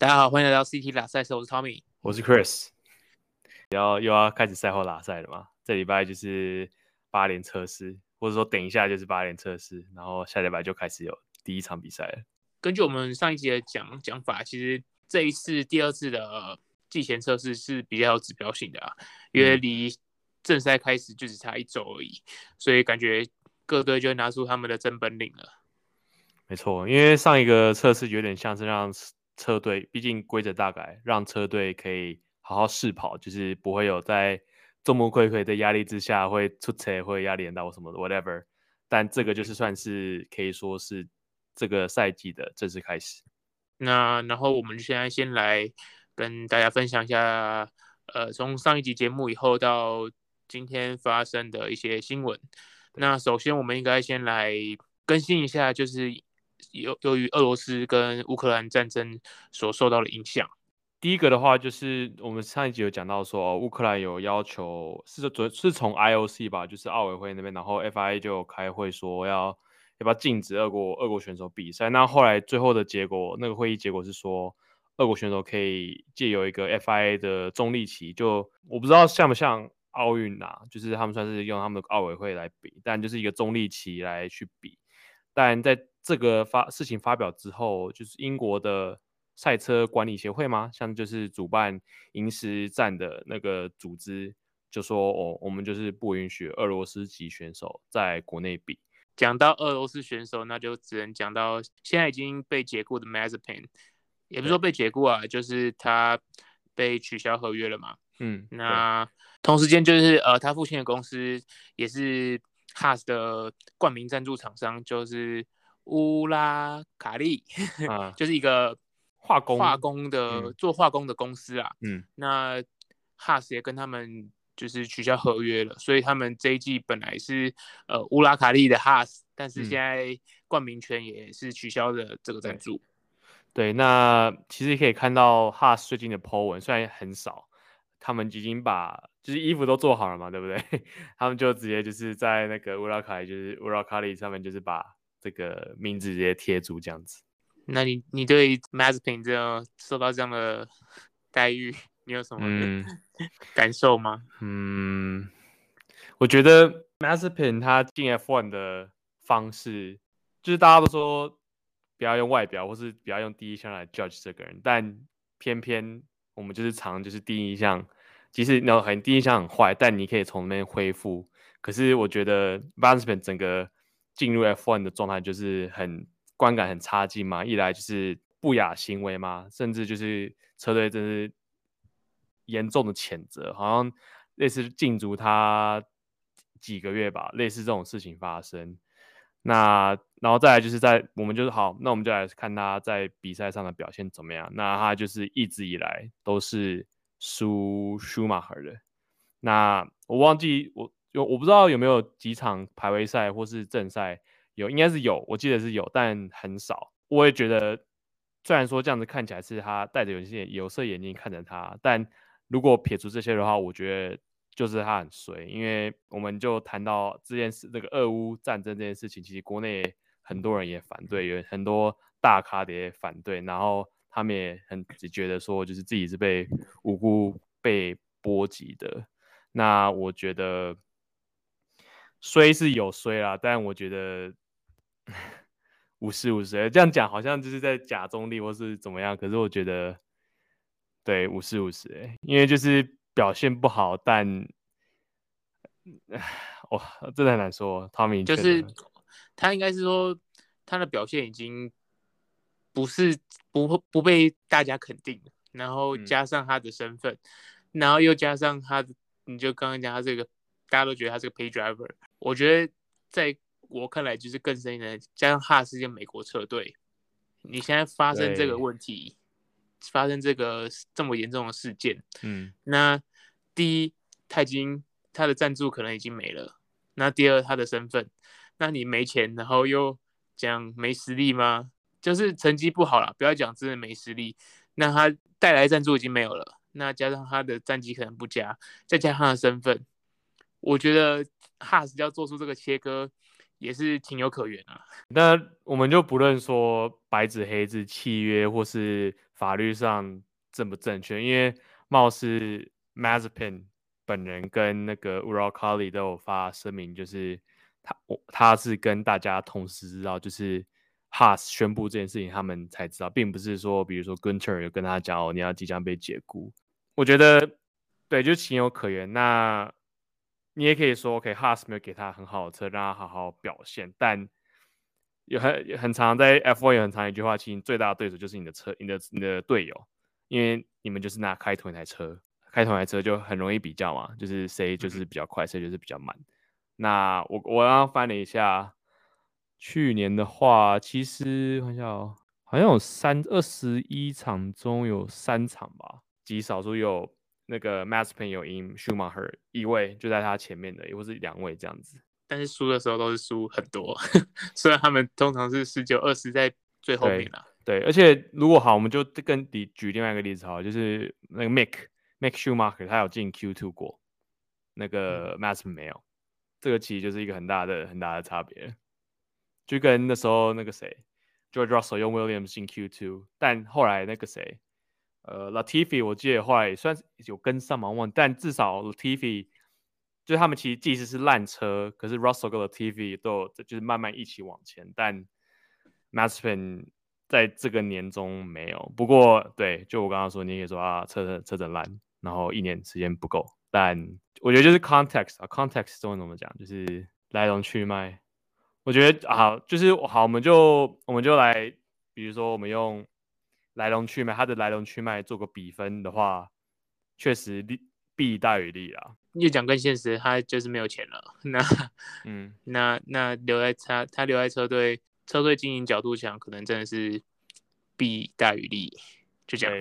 大家好，欢迎来到 CT 拉赛时，我是 Tommy，我是 Chris。然后又要开始赛后拉赛了嘛？这礼拜就是八连测试，或者说等一下就是八连测试，然后下礼拜就开始有第一场比赛了。根据我们上一集的讲讲法，其实这一次第二次的季前测试是比较有指标性的啊，因为离正赛开始就只差一周而已，所以感觉各队就会拿出他们的真本领了。没错，因为上一个测试有点像是让。车队毕竟规则大改，让车队可以好好试跑，就是不会有在众目睽睽的压力之下会出车，会压力很大什么的 whatever。但这个就是算是可以说是这个赛季的正式开始。那然后我们现在先来跟大家分享一下，呃，从上一集节目以后到今天发生的一些新闻。那首先我们应该先来更新一下，就是。由由于俄罗斯跟乌克兰战争所受到的影响，第一个的话就是我们上一集有讲到说，乌克兰有要求是昨是从 IOC 吧，就是奥委会那边，然后 FIA 就开会说要要不要禁止俄国俄国选手比赛。那后来最后的结果，那个会议结果是说，俄国选手可以借由一个 FIA 的中立旗，就我不知道像不像奥运啊，就是他们算是用他们的奥委会来比，但就是一个中立旗来去比，但在这个发事情发表之后，就是英国的赛车管理协会吗？像就是主办银石站的那个组织，就说哦，我们就是不允许俄罗斯籍选手在国内比。讲到俄罗斯选手，那就只能讲到现在已经被解雇的 Mazepin，也不是说被解雇啊，就是他被取消合约了嘛。嗯，那同时间就是呃，他父亲的公司也是 Haas 的冠名赞助厂商，就是。乌拉卡利，啊、就是一个化工化工的、嗯、做化工的公司啊。嗯，那哈斯也跟他们就是取消合约了，所以他们这一季本来是呃乌拉卡利的哈斯，但是现在冠名权也是取消了这个赞助。对，那其实可以看到哈斯最近的 po 文虽然很少，他们已经把就是衣服都做好了嘛，对不对？他们就直接就是在那个乌拉卡利，就是乌拉卡里上面就是把。这个名字直接贴住这样子，那你你对 Mazepin 这样受到这样的 待遇，你有什么、嗯、感受吗？嗯，我觉得 Mazepin 他进 F1 的方式，就是大家都说不要用外表，或是不要用第一印象来 judge 这个人，但偏偏我们就是常就是第一印象，其实那很第一印象很坏，但你可以从那边恢复。可是我觉得 Mazepin 整个。进入 F1 的状态就是很观感很差劲嘛，一来就是不雅行为嘛，甚至就是车队真是严重的谴责，好像类似禁足他几个月吧，类似这种事情发生。那然后再来就是在我们就是好，那我们就来看他在比赛上的表现怎么样。那他就是一直以来都是输舒马赫的。那我忘记我。就我不知道有没有几场排位赛或是正赛有，应该是有，我记得是有，但很少。我也觉得，虽然说这样子看起来是他戴着有些有色眼镜看着他，但如果撇除这些的话，我觉得就是他很衰。因为我们就谈到这件事，这个俄乌战争这件事情，其实国内很多人也反对，有很多大咖的也反对，然后他们也很只觉得说，就是自己是被无辜被波及的。那我觉得。衰是有衰啦，但我觉得五十五十这样讲好像就是在假中立或是怎么样。可是我觉得对五十五十哎，因为就是表现不好，但哇，真的很难说。汤米就是他应该是说他的表现已经不是不不被大家肯定，然后加上他的身份，嗯、然后又加上他，你就刚刚讲他这个。大家都觉得他是个 pay driver，我觉得在我看来就是更深一点，加上哈斯跟美国车队，你现在发生这个问题，发生这个这么严重的事件，嗯，那第一他已经他的赞助可能已经没了，那第二他的身份，那你没钱，然后又讲没实力吗？就是成绩不好了，不要讲真的没实力，那他带来赞助已经没有了，那加上他的战绩可能不佳，再加上他的身份。我觉得哈斯要做出这个切割，也是情有可原啊。那我们就不论说白纸黑字契约或是法律上正不正确，因为貌似 Mazepin 本人跟那个 Ural Kali 都有发声明，就是他我他是跟大家同时知道，就是 Haas 宣布这件事情，他们才知道，并不是说比如说 Gunter 有跟他讲哦，你要即将被解雇。我觉得对，就情有可原。那你也可以说，OK，Haas 没有给他很好的车，让他好好表现。但有很很常在 F1 有很长一句话，其实最大的对手就是你的车，你的你的队友，因为你们就是拿开同一台车，开同一台车就很容易比较嘛，就是谁就是比较快，谁就是比较慢。那我我刚刚翻了一下，去年的话，其实好像好像有三二十一场中有三场吧，极少数有。那个 Mazepin 有赢 Schumacher 一位，就在他前面的，也或是两位这样子。但是输的时候都是输很多，虽然他们通常是十九二十在最后面啦。对，而且如果好，我们就跟你举另外一个例子好，就是那个 Mick Mick Schumacher 他有进 Q2 过，那个 Mazepin 没有，嗯、这个其实就是一个很大的很大的差别。就跟那时候那个谁 George Russell 用 Williams 进 Q2，但后来那个谁。呃，Latifi 我记得后来也算是有跟上嘛，忘，但至少 Latifi 就是他们其实即使是烂车，可是 Russell 跟 Latifi 都有就是慢慢一起往前，但 Mazepin 在这个年中没有。不过对，就我刚刚说，你也说啊，车车车真烂，然后一年时间不够，但我觉得就是 context 啊，context 中文怎么讲，就是来龙去脉。我觉得好，就是好，我们就我们就来，比如说我们用。来龙去脉，它的来龙去脉做个比分的话，确实利弊大于利啊。越讲更现实，他就是没有钱了。那，嗯，那那留在他他留在车队，车队经营角度讲，可能真的是弊大于利。就这样，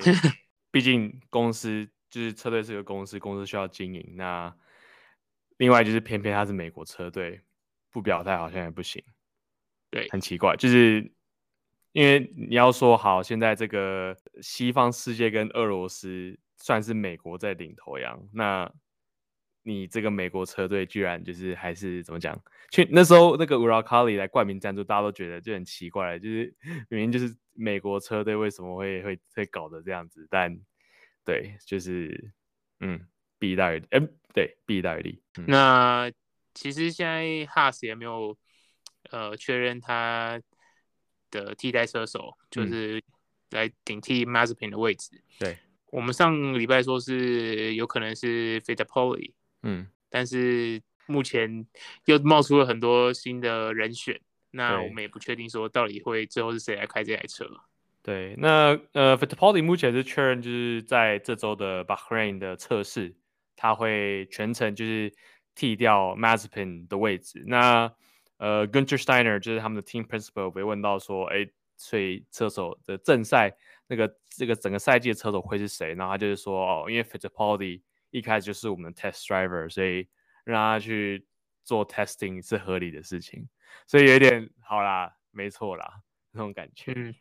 毕竟公司就是车队是个公司，公司需要经营。那另外就是偏偏他是美国车队，不表态好像也不行。对，很奇怪，就是。因为你要说好，现在这个西方世界跟俄罗斯算是美国在领头羊，那你这个美国车队居然就是还是怎么讲？去那时候那个 Ural Kali 来冠名赞助，大家都觉得就很奇怪，就是明明就是美国车队为什么会会会搞得这样子？但对，就是嗯，弊大于哎，对，弊大于利。嗯、那其实现在 Haas 也没有呃确认他。的替代车手就是来顶替 Mazepin 的位置。嗯、对，我们上礼拜说是有可能是 Fittipaldi，嗯，但是目前又冒出了很多新的人选，那我们也不确定说到底会最后是谁来开这台车。对，那呃 Fittipaldi 目前是确认就是在这周的 Bahrain 的测试，他会全程就是替掉 m a z p i n 的位置。那呃 g u n t e r Steiner 就是他们的 team principal 被问到说，哎，所以车手的正赛那个这个整个赛季的车手会是谁？然后他就是说，哦，因为 Fittipaldi 一开始就是我们的 test driver，所以让他去做 testing 是合理的事情，所以有点好啦，没错啦，那种感觉。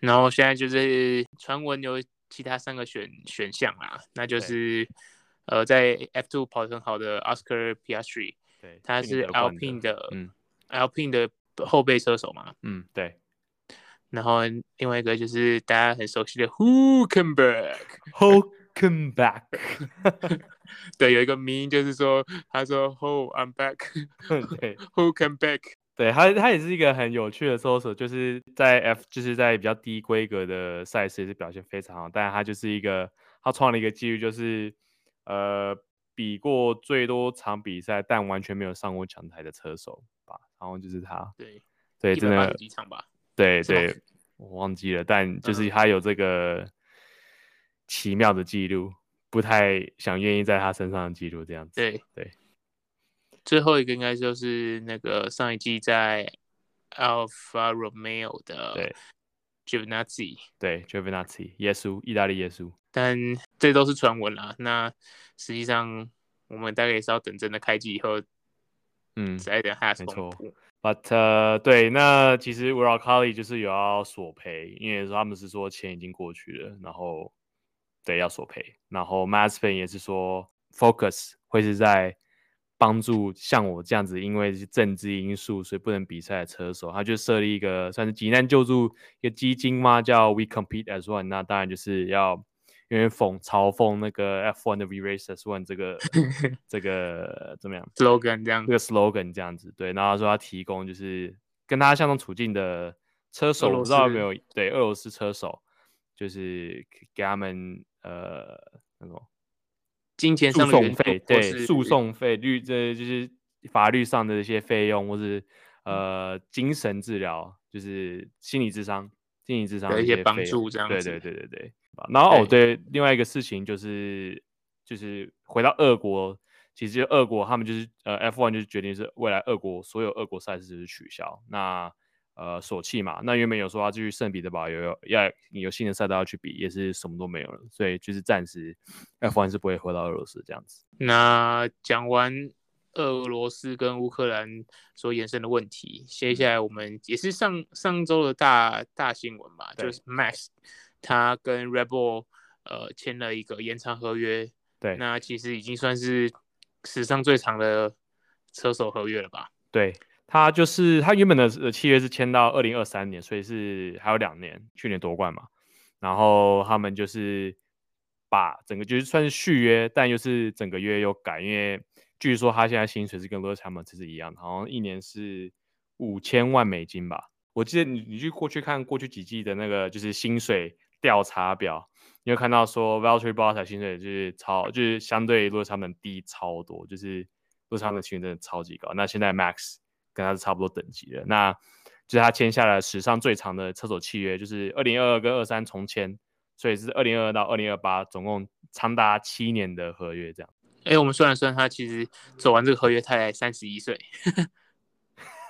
然后现在就是传闻有其他三个选选项啦，那就是呃，在 F2 跑得很好的 Oscar Piastri，对，他是 Alpine 的，嗯。Alpine 的后备车手嘛，嗯，对。然后另外一个就是大家很熟悉的 Hulkenberg，Hulkenberg，对，有一个名就是说，他说 Oh I'm back，对，Hülkenberg，对他他也是一个很有趣的搜索，就是在 F 就是在比较低规格的赛事也是表现非常好，但是他就是一个他创了一个记录，就是呃比过最多场比赛但完全没有上过讲台的车手吧。然后就是他，对对，真的几场吧？对对，我忘记了，但就是他有这个奇妙的记录，不太想愿意在他身上的记录这样子。对对，最后一个应该就是那个上一季在 Alpha Romeo 的 Giovinazzi，对 Giovinazzi，耶稣，意大利耶稣。但这都是传闻啦，那实际上我们大概也是要等真的开机以后。嗯，再一点 has 没错，but、uh, 对，那其实 Kali 就是有要索赔，因为他们是说钱已经过去了，然后对要索赔，然后 Maspin 也是说 focus 会是在帮助像我这样子，因为是政治因素所以不能比赛的车手，他就设立一个算是急难救助一个基金嘛，叫 We Compete as One。那当然就是要因为讽嘲讽那个 F1 的 We Race as One 这个 这个怎么样 slogan 这样，这个 slogan 这样子对。然后他说他提供就是跟他相同处境的车手，我不知道有没有对俄罗斯车手，就是给他们呃那种。金钱诉讼费，对，诉讼费律，这就是法律上的一些费用，或是呃精神治疗，就是心理智商、心理智商的一些帮助，这样子。对对对对对。然后哦，对，另外一个事情就是，就是回到俄国，其实俄国他们就是呃 F1 就是决定是未来俄国所有俄国赛事就是取消。那呃，索契嘛，那原本有说要继续圣彼得堡，有有要有新的赛道要去比，也是什么都没有了，所以就是暂时 F1 是不会回到俄罗斯这样子。那讲完俄罗斯跟乌克兰所衍生的问题，接下来我们也是上上周的大大新闻嘛，就是 Max 他跟 Red Bull 呃签了一个延长合约，对，那其实已经算是史上最长的车手合约了吧？对。他就是他原本的契约是签到二零二三年，所以是还有两年，去年夺冠嘛。然后他们就是把整个就是算是续约，但又是整个约又改，因为据说他现在薪水是跟 Lewis Hamilton 是一样的，好像一年是五千万美金吧。我记得你你去过去看过去几季的那个就是薪水调查表，你会看到说 Valtteri Bottas 薪水就是超就是相对 Lewis Hamilton 低超多，就是 Lewis Hamilton 薪水真的超级高。那现在 Max 跟他是差不多等级的，那就是他签下了史上最长的车手契约，就是二零二二跟二三重签，所以是二零二二到二零二八，总共长达七年的合约这样。哎、欸，我们算了算，他其实走完这个合约，他才三十一岁。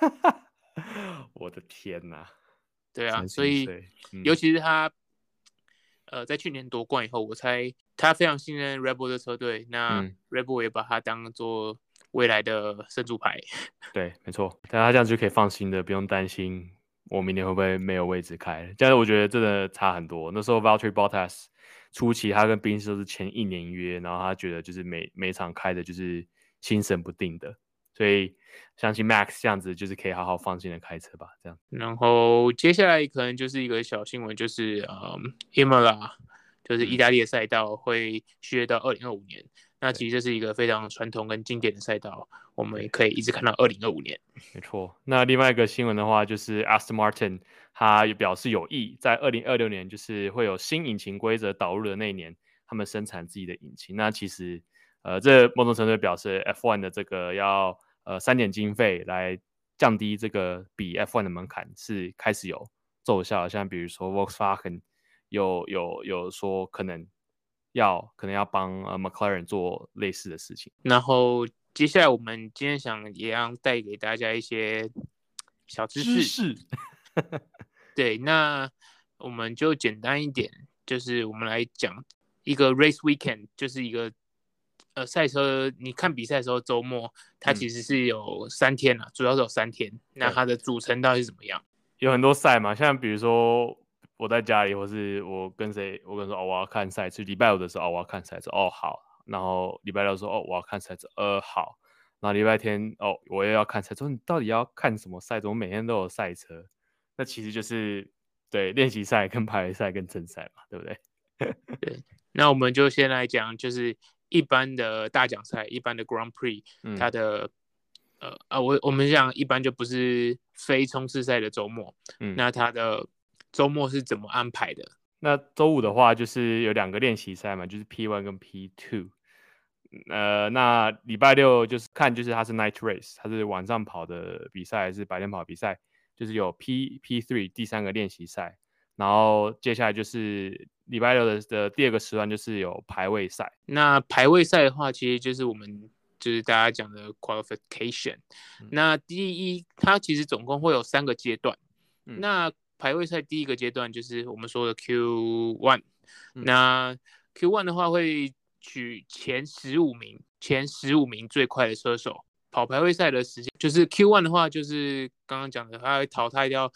我的天哪！对啊，所以、嗯、尤其是他，呃，在去年夺冠以后，我猜他非常信任 Red Bull 的车队，那 Red Bull 也把他当做。未来的胜出牌，对，没错，但他这样就可以放心的，不用担心我明年会不会没有位置开。但是我觉得真的差很多。那时候 Valtteri Bottas 初期他跟宾士都是签一年约，然后他觉得就是每每场开的就是心神不定的，所以相信 Max 这样子就是可以好好放心的开车吧。这样，然后接下来可能就是一个小新闻，就是嗯，Imola 就是意大利的赛道会续约到二零二五年。那其实这是一个非常传统跟经典的赛道，我们也可以一直看到二零二五年。没错。那另外一个新闻的话，就是 Aston Martin，他也表示有意在二零二六年，就是会有新引擎规则导入的那一年，他们生产自己的引擎。那其实，呃，这某种程度表示 F1 的这个要呃三点经费来降低这个比 F1 的门槛是开始有奏效。像比如说 Volkswagen 有有有说可能。要可能要帮呃 McLaren 做类似的事情，然后接下来我们今天想也要带给大家一些小知识。知识对，那我们就简单一点，就是我们来讲一个 race weekend，就是一个呃赛车，你看比赛的时候周末，它其实是有三天啊，嗯、主要是有三天。那它的组成到底是怎么样？有很多赛嘛，像比如说。我在家里，或是我跟谁，我跟说哦，我要看赛车。礼拜五的时候，哦，我要看赛车。哦，好。然后礼拜六说，哦，我要看赛车。呃，好。然后礼拜天，哦，我也要看赛车。你到底要看什么赛？怎么每天都有赛车？那其实就是对练习赛、跟排位赛、跟正赛嘛，对不对？对。那我们就先来讲，就是一般的大奖赛，一般的 Grand Prix，它的、嗯、呃啊，我我们讲一般就不是非冲刺赛的周末。嗯。那它的周末是怎么安排的？那周五的话，就是有两个练习赛嘛，就是 P one 跟 P two。呃，那礼拜六就是看，就是它是 Night Race，它是晚上跑的比赛还是白天跑比赛？就是有 P P three 第三个练习赛，然后接下来就是礼拜六的的第二个时段就是有排位赛。那排位赛的话，其实就是我们就是大家讲的 Qualification。嗯。那第一，它其实总共会有三个阶段。嗯。那排位赛第一个阶段就是我们说的 Q one，嗯，那 Q one 的话会取前十五名，前十五名最快的车手跑排位赛的时间，就是 Q one 的话就是刚刚讲的，他会淘汰掉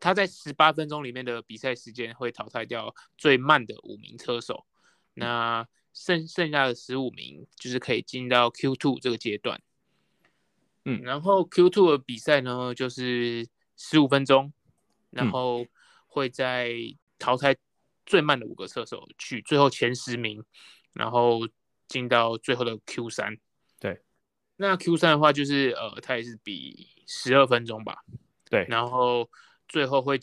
他在十八分钟里面的比赛时间会淘汰掉最慢的五名车手，那剩剩下的十五名就是可以进到 Q two 这个阶段。嗯，然后 Q two 的比赛呢，就是十五分钟，然后会在淘汰最慢的五个车手去最后前十名，然后进到最后的 Q 三。对，那 Q 三的话，就是呃，它也是比十二分钟吧。对，然后最后会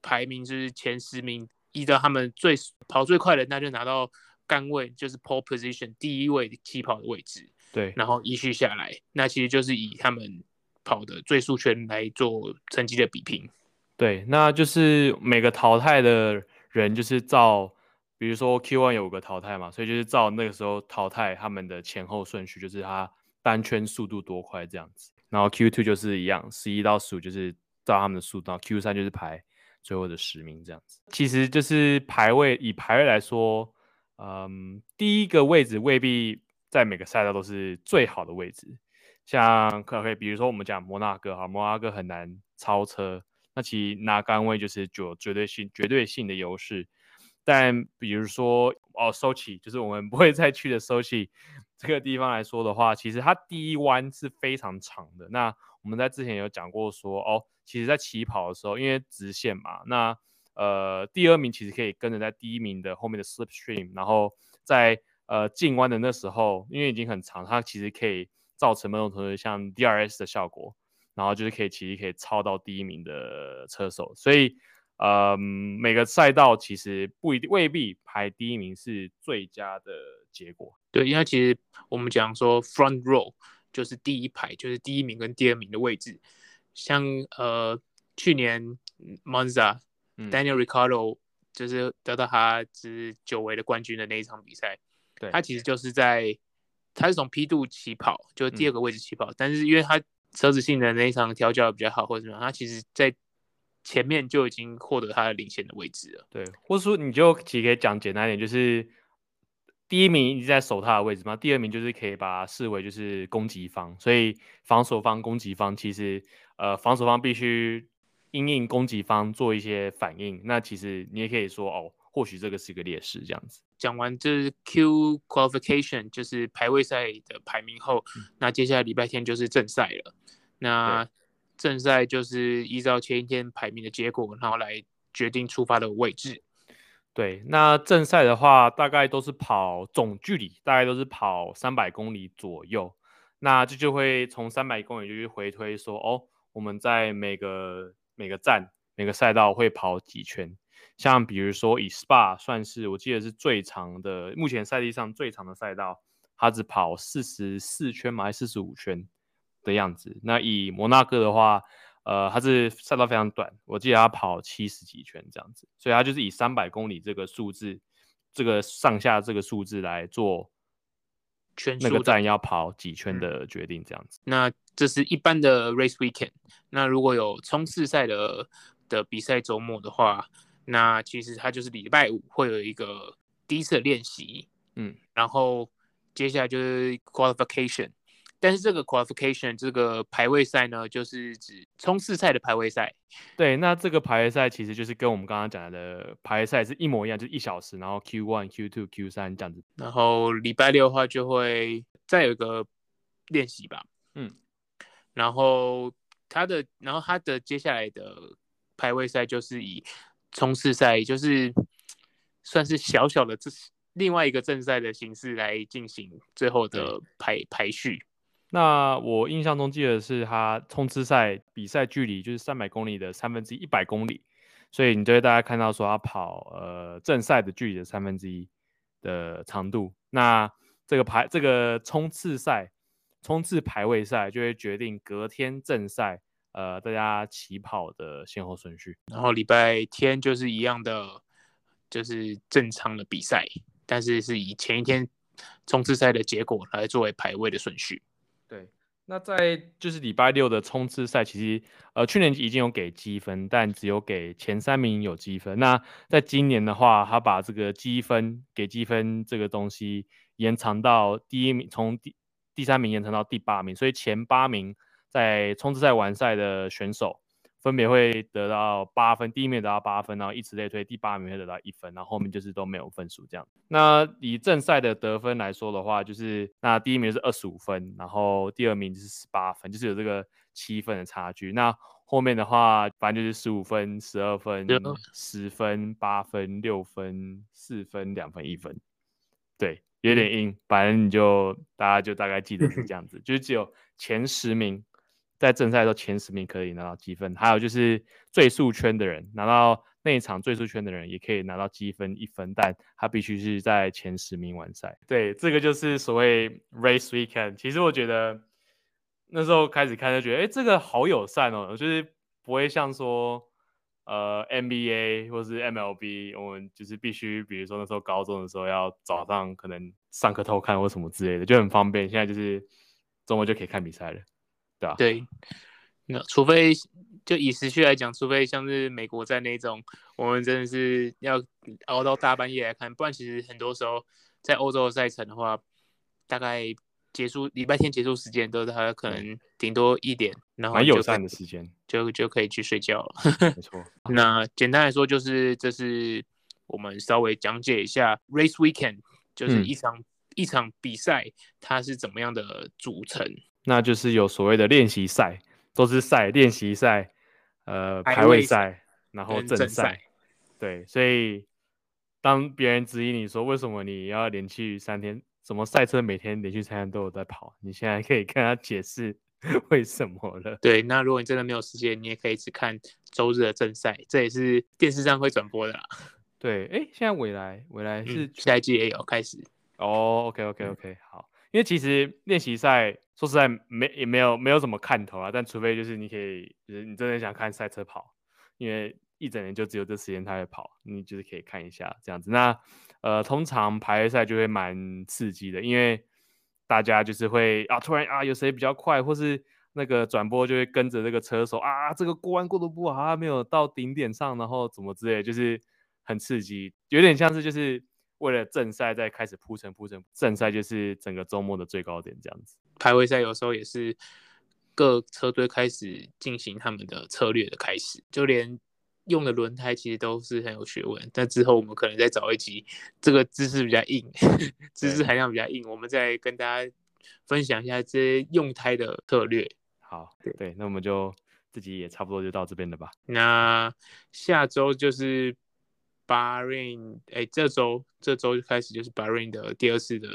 排名就是前十名，依照他们最跑最快的，那就拿到杆位，就是 pole position 第一位起跑的位置。对，然后依序下来，那其实就是以他们跑的最速圈来做成绩的比拼。对，那就是每个淘汰的人就是照，比如说 Q1 有五个淘汰嘛，所以就是照那个时候淘汰他们的前后顺序，就是他单圈速度多快这样子。然后 Q2 就是一样，十一到十五就是照他们的速度，Q3 就是排最后的十名这样子。其实就是排位，以排位来说，嗯，第一个位置未必。在每个赛道都是最好的位置，像可可以，比如说我们讲摩纳哥哈，摩纳哥很难超车，那其实拿杆位就是有绝对性、绝对性的优势。但比如说哦，Sochi 就是我们不会再去的 Sochi 这个地方来说的话，其实它第一弯是非常长的。那我们在之前有讲过说哦，其实在起跑的时候，因为直线嘛，那呃第二名其实可以跟着在第一名的后面的 Slipstream，然后在呃，进弯的那时候，因为已经很长，它其实可以造成某种程度像 DRS 的效果，然后就是可以其实可以超到第一名的车手，所以呃，每个赛道其实不一定未必排第一名是最佳的结果。对，因为其实我们讲说 front row 就是第一排，就是第一名跟第二名的位置，像呃去年 Monza、嗯、Daniel Ricciardo 就是得到他之久违的冠军的那一场比赛。对，他其实就是在，他是从 P 度起跑，就是第二个位置起跑，嗯、但是因为他车子性能那一场调教比较好，或者什么，他其实在前面就已经获得他的领先的位置了。对，或者说你就其实可以讲简单一点，就是第一名一直在守他的位置嘛，第二名就是可以把它视为就是攻击方，所以防守方、攻击方其实呃防守方必须因应攻击方做一些反应，那其实你也可以说哦。或许这个是一个劣势，这样子。讲完就是 Q qualification，就是排位赛的排名后，嗯、那接下来礼拜天就是正赛了。那正赛就是依照前一天排名的结果，然后来决定出发的位置。对，那正赛的话，大概都是跑总距离，大概都是跑三百公里左右。那这就，就会从三百公里就去回推说，哦，我们在每个每个站、每个赛道会跑几圈。像比如说以 Spa 算是我记得是最长的，目前赛地上最长的赛道，它只跑四十四圈嘛，还是四十五圈的样子。那以摩纳哥的话，呃，它是赛道非常短，我记得它跑七十几圈这样子，所以它就是以三百公里这个数字，这个上下这个数字来做圈那个站要跑几圈的决定这样子。那这是一般的 Race Weekend。那如果有冲刺赛的的比赛周末的话，那其实它就是礼拜五会有一个第一次的练习，嗯，然后接下来就是 qualification，但是这个 qualification 这个排位赛呢，就是指冲刺赛的排位赛。对，那这个排位赛其实就是跟我们刚刚讲的排位赛是一模一样，就是一小时，然后 Q one、Q two、Q 三这样子。然后礼拜六的话就会再有一个练习吧，嗯，然后它的，然后它的接下来的排位赛就是以冲刺赛就是算是小小的这另外一个正赛的形式来进行最后的排排序。那我印象中记得是他冲刺赛比赛距离就是三百公里的三分之一，百公里，所以你就会大家看到说他跑呃正赛的距离的三分之一的长度。那这个排这个冲刺赛冲刺排位赛就会决定隔天正赛。呃，大家起跑的先后顺序，然后礼拜天就是一样的，就是正常的比赛，但是是以前一天冲刺赛的结果来作为排位的顺序。对，那在就是礼拜六的冲刺赛，其实呃去年已经有给积分，但只有给前三名有积分。那在今年的话，他把这个积分给积分这个东西延长到第一名，从第第三名延长到第八名，所以前八名。在冲刺赛完赛的选手分别会得到八分，第一名得到八分，然后以此类推，第八名会得到一分，然后后面就是都没有分数这样。那以正赛的得分来说的话，就是那第一名是二十五分，然后第二名就是十八分，就是有这个七分的差距。那后面的话，反正就是十五分、十二分、十分、八分、六分、四分、两分、一分。对，有点硬，反正你就大家就大概记得是这 样子，就是只有前十名。在正赛的时候，前十名可以拿到积分，还有就是最速圈的人拿到那一场最速圈的人也可以拿到积分一分，但他必须是在前十名完赛。对，这个就是所谓 race weekend。其实我觉得那时候开始看就觉得，哎、这个好友善哦，就是不会像说呃 NBA 或是 MLB，我们就是必须，比如说那时候高中的时候要早上可能上课偷看或什么之类的，就很方便。现在就是周末就可以看比赛了。对啊，对，那除非就以时序来讲，除非像是美国在那种，我们真的是要熬到大半夜来看，不然其实很多时候在欧洲的赛程的话，大概结束礼拜天结束时间都是他可能顶多一点，然后蛮友善的时间，就就可以去睡觉了。没错，那简单来说就是这是我们稍微讲解一下 Race Weekend，就是一场、嗯、一场比赛它是怎么样的组成。那就是有所谓的练习赛，都是赛练习赛，呃，排位赛，然后正赛，对，所以当别人质疑你说为什么你要连续三天，什么赛车每天连续三天都有在跑，你现在可以跟他解释 为什么了。对，那如果你真的没有时间，你也可以只看周日的正赛，这也是电视上会转播的啦。对，哎，现在未来未来是、嗯、下一季也有开始。哦 okay, okay, okay, 好。因为其实练习赛说实在没也没有没有什么看头啊，但除非就是你可以，就是你真的想看赛车跑，因为一整年就只有这时间他会跑，你就是可以看一下这样子。那呃，通常排位赛就会蛮刺激的，因为大家就是会啊，突然啊有谁比较快，或是那个转播就会跟着这个车手啊，这个过弯过得不好，他没有到顶点上，然后怎么之类，就是很刺激，有点像是就是。为了正赛再开始铺陈铺陈，正赛就是整个周末的最高点这样子。排位赛有时候也是各车队开始进行他们的策略的开始，就连用的轮胎其实都是很有学问。但之后我们可能再找一集，这个知识比较硬，知识含量比较硬，我们再跟大家分享一下这些用胎的策略。好，对对，那我们就自己也差不多就到这边了吧。那下周就是。Bahrain，哎，这周这周就开始就是 Bahrain 的第二次的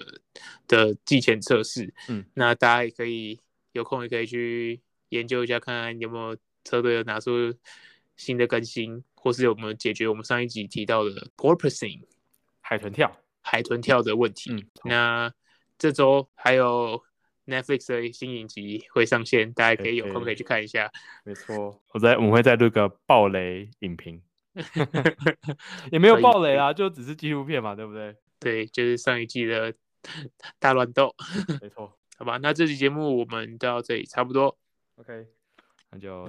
的季前测试，嗯，那大家也可以有空也可以去研究一下，看看有没有车队有拿出新的更新，或是有没有解决我们上一集提到的 porpoising 海豚跳海豚跳的问题。嗯，那这周还有 Netflix 的新影集会上线，大家可以有空可以去看一下。没错，我在我们会再录个暴雷影评。也没有暴雷啊，就只是纪录片嘛，对不对？对，就是上一季的大乱斗。没错，好吧，那这期节目我们到这里差不多。OK，那就。